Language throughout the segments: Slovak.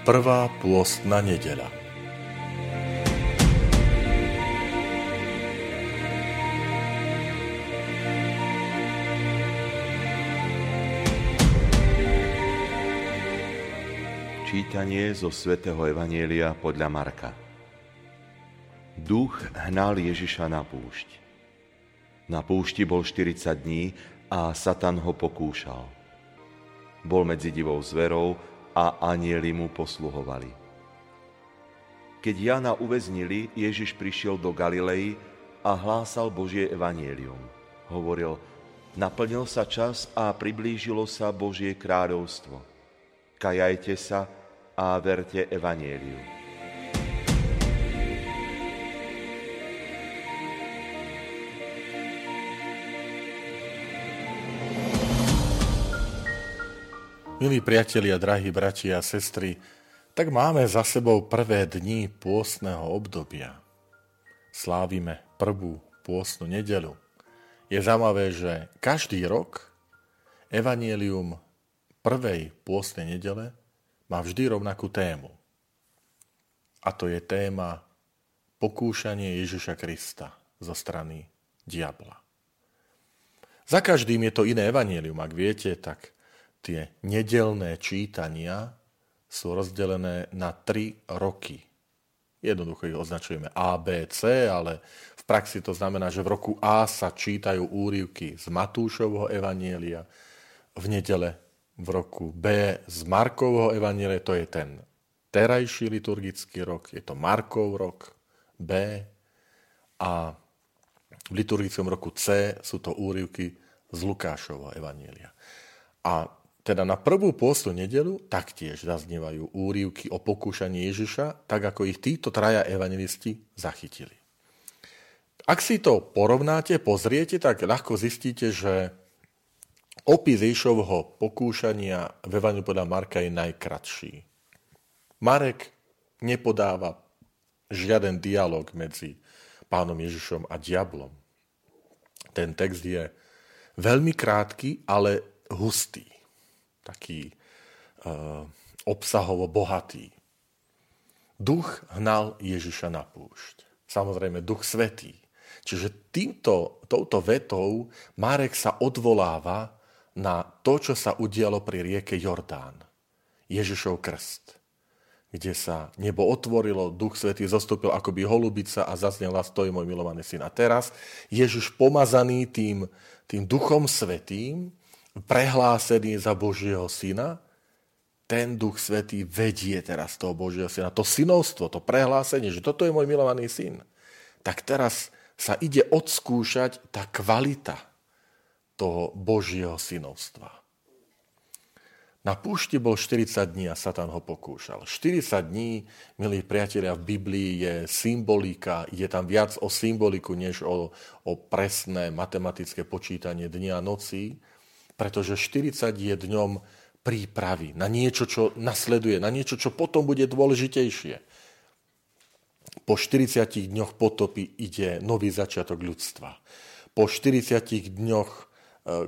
Prvá pôstna nedeľa. Čítanie zo svätého Evanielia podľa Marka. Duch hnal Ježiša na púšť. Na púšti bol 40 dní a Satan ho pokúšal. Bol medzi divou zverou a anieli mu posluhovali. Keď Jana uväznili, Ježiš prišiel do Galilei a hlásal Božie evanielium. Hovoril, naplnil sa čas a priblížilo sa Božie kráľovstvo. Kajajte sa a verte evanieliu. Milí priatelia, drahí bratia a sestry, tak máme za sebou prvé dni pôstneho obdobia. Slávime prvú pôstnu nedelu. Je zaujímavé, že každý rok evanielium prvej pôstnej nedele má vždy rovnakú tému. A to je téma pokúšanie Ježiša Krista zo strany diabla. Za každým je to iné evanielium, ak viete, tak tie nedelné čítania sú rozdelené na tri roky. Jednoducho ich označujeme A, B, C, ale v praxi to znamená, že v roku A sa čítajú úrivky z Matúšovho evanielia, v nedele v roku B z Markovho evanielia, to je ten terajší liturgický rok, je to Markov rok, B a v liturgickom roku C sú to úrivky z Lukášovho evanielia. A teda na prvú pôstu nedelu taktiež zaznievajú úrivky o pokúšaní Ježiša, tak ako ich títo traja evangelisti zachytili. Ak si to porovnáte, pozriete, tak ľahko zistíte, že opis Ježišovho pokúšania v Evangeliu podľa Marka je najkratší. Marek nepodáva žiaden dialog medzi pánom Ježišom a diablom. Ten text je veľmi krátky, ale hustý taký uh, obsahovo bohatý. Duch hnal Ježiša na púšť. Samozrejme, duch svetý. Čiže týmto, touto vetou Marek sa odvoláva na to, čo sa udialo pri rieke Jordán. Ježišov krst kde sa nebo otvorilo, Duch Svetý zostúpil akoby holubica a zaznela stojí môj milovaný syn. A teraz Ježiš pomazaný tým, tým Duchom Svetým prehlásený za Božieho syna, ten Duch Svetý vedie teraz toho Božieho syna. To synovstvo, to prehlásenie, že toto je môj milovaný syn. Tak teraz sa ide odskúšať tá kvalita toho Božieho synovstva. Na púšti bol 40 dní a Satan ho pokúšal. 40 dní, milí priatelia, v Biblii je symbolika, je tam viac o symboliku, než o, o presné matematické počítanie dňa a nocí pretože 40 je dňom prípravy na niečo, čo nasleduje, na niečo, čo potom bude dôležitejšie. Po 40 dňoch potopy ide nový začiatok ľudstva. Po 40 dňoch, e,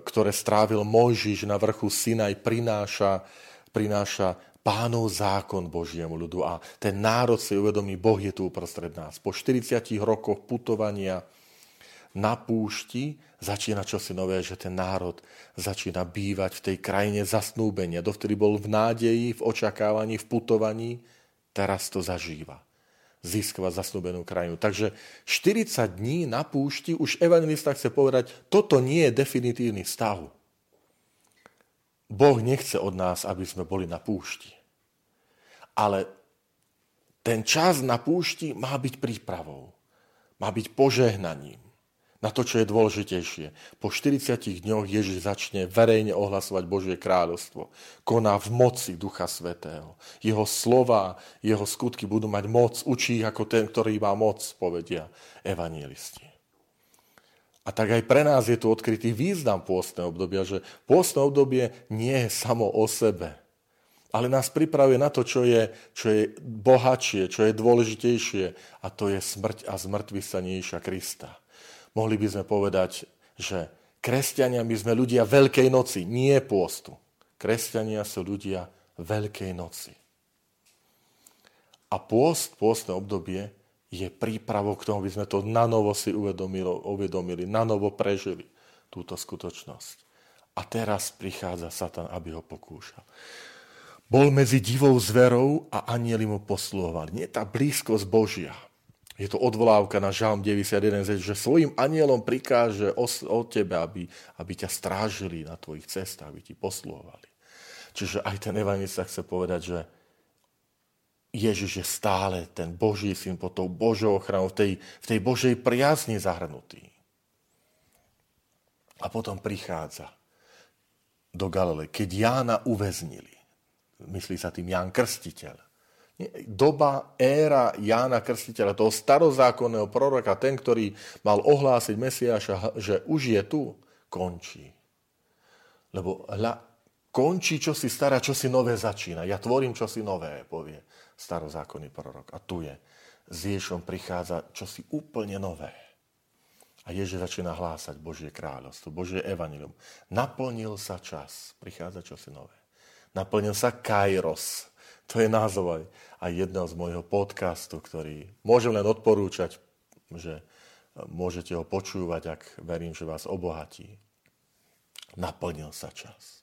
ktoré strávil Mojžiš na vrchu Sinaj, prináša, prináša pánov zákon Božiemu ľudu a ten národ si uvedomí, Boh je tu uprostred nás. Po 40 rokoch putovania na púšti začína čosi nové, že ten národ začína bývať v tej krajine zasnúbenia. Dovtedy bol v nádeji, v očakávaní, v putovaní, teraz to zažíva. Získava zasnúbenú krajinu. Takže 40 dní na púšti, už evangelista chce povedať, toto nie je definitívny stav. Boh nechce od nás, aby sme boli na púšti. Ale ten čas na púšti má byť prípravou. Má byť požehnaním na to, čo je dôležitejšie. Po 40 dňoch Ježiš začne verejne ohlasovať Božie kráľovstvo. Koná v moci Ducha Svetého. Jeho slova, jeho skutky budú mať moc. Učí ako ten, ktorý má moc, povedia evangelisti. A tak aj pre nás je tu odkrytý význam pôstneho obdobia, že pôstne obdobie nie je samo o sebe, ale nás pripravuje na to, čo je, čo je bohatšie, čo je dôležitejšie a to je smrť a zmrtvý sa Krista. Mohli by sme povedať, že kresťania my sme ľudia Veľkej noci, nie pôstu. Kresťania sú ľudia Veľkej noci. A pôst, pôstne obdobie je prípravou k tomu, aby sme to na novo si uvedomili, uvedomili, na novo prežili túto skutočnosť. A teraz prichádza Satan, aby ho pokúšal. Bol medzi divou zverou a anieli mu posluhovali. Nie tá blízkosť Božia. Je to odvolávka na Žalm 91, že svojim anielom prikáže od tebe, aby, aby ťa strážili na tvojich cestách, aby ti posluhovali. Čiže aj ten evangelista chce povedať, že Ježiš je stále ten Boží syn pod tou Božou ochranou, v tej, v tej Božej priazni zahrnutý. A potom prichádza do Galilei, keď Jána uväznili. Myslí sa tým Ján Krstiteľ. Doba, éra Jána Krstiteľa, toho starozákonného proroka, ten, ktorý mal ohlásiť Mesiáša, že už je tu, končí. Lebo hľa, končí, čo si stará, čo si nové začína. Ja tvorím, čo si nové, povie starozákonný prorok. A tu je. S Ježom prichádza čosi úplne nové. A Ježiš začína hlásať Božie kráľovstvo, Božie evanilium. Naplnil sa čas. Prichádza čosi nové. Naplnil sa kairos. To je názov aj, aj jedného z môjho podcastu, ktorý môžem len odporúčať, že môžete ho počúvať, ak verím, že vás obohatí. Naplnil sa čas.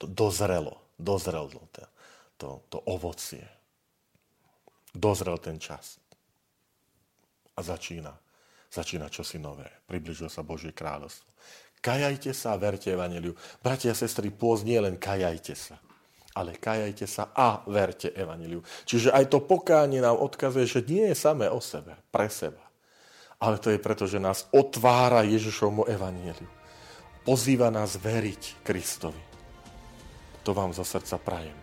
To dozrelo, dozrelo to, to, to ovocie dozrel ten čas. A začína. Začína čosi nové. Približuje sa Božie kráľovstvo. Kajajte sa a verte Evangeliu. Bratia a sestry, pôz nie len kajajte sa, ale kajajte sa a verte Evangeliu. Čiže aj to pokánie nám odkazuje, že nie je samé o sebe, pre seba. Ale to je preto, že nás otvára Ježišovmu Evangeliu. Pozýva nás veriť Kristovi. To vám zo srdca prajem.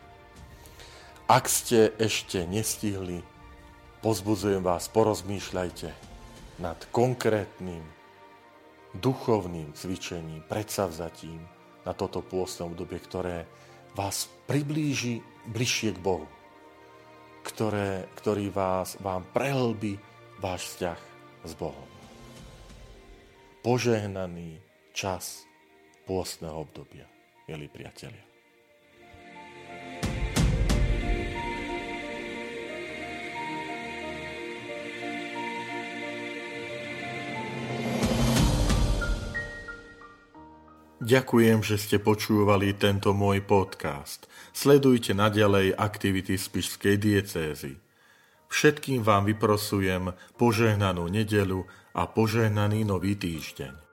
Ak ste ešte nestihli, pozbudzujem vás, porozmýšľajte nad konkrétnym duchovným cvičením, predsavzatím na toto pôstne obdobie, ktoré vás priblíži bližšie k Bohu, ktoré, ktorý vás, vám prehlbí váš vzťah s Bohom. Požehnaný čas pôstneho obdobia, milí priatelia. Ďakujem, že ste počúvali tento môj podcast. Sledujte naďalej aktivity Spišskej diecézy. Všetkým vám vyprosujem požehnanú nedelu a požehnaný nový týždeň.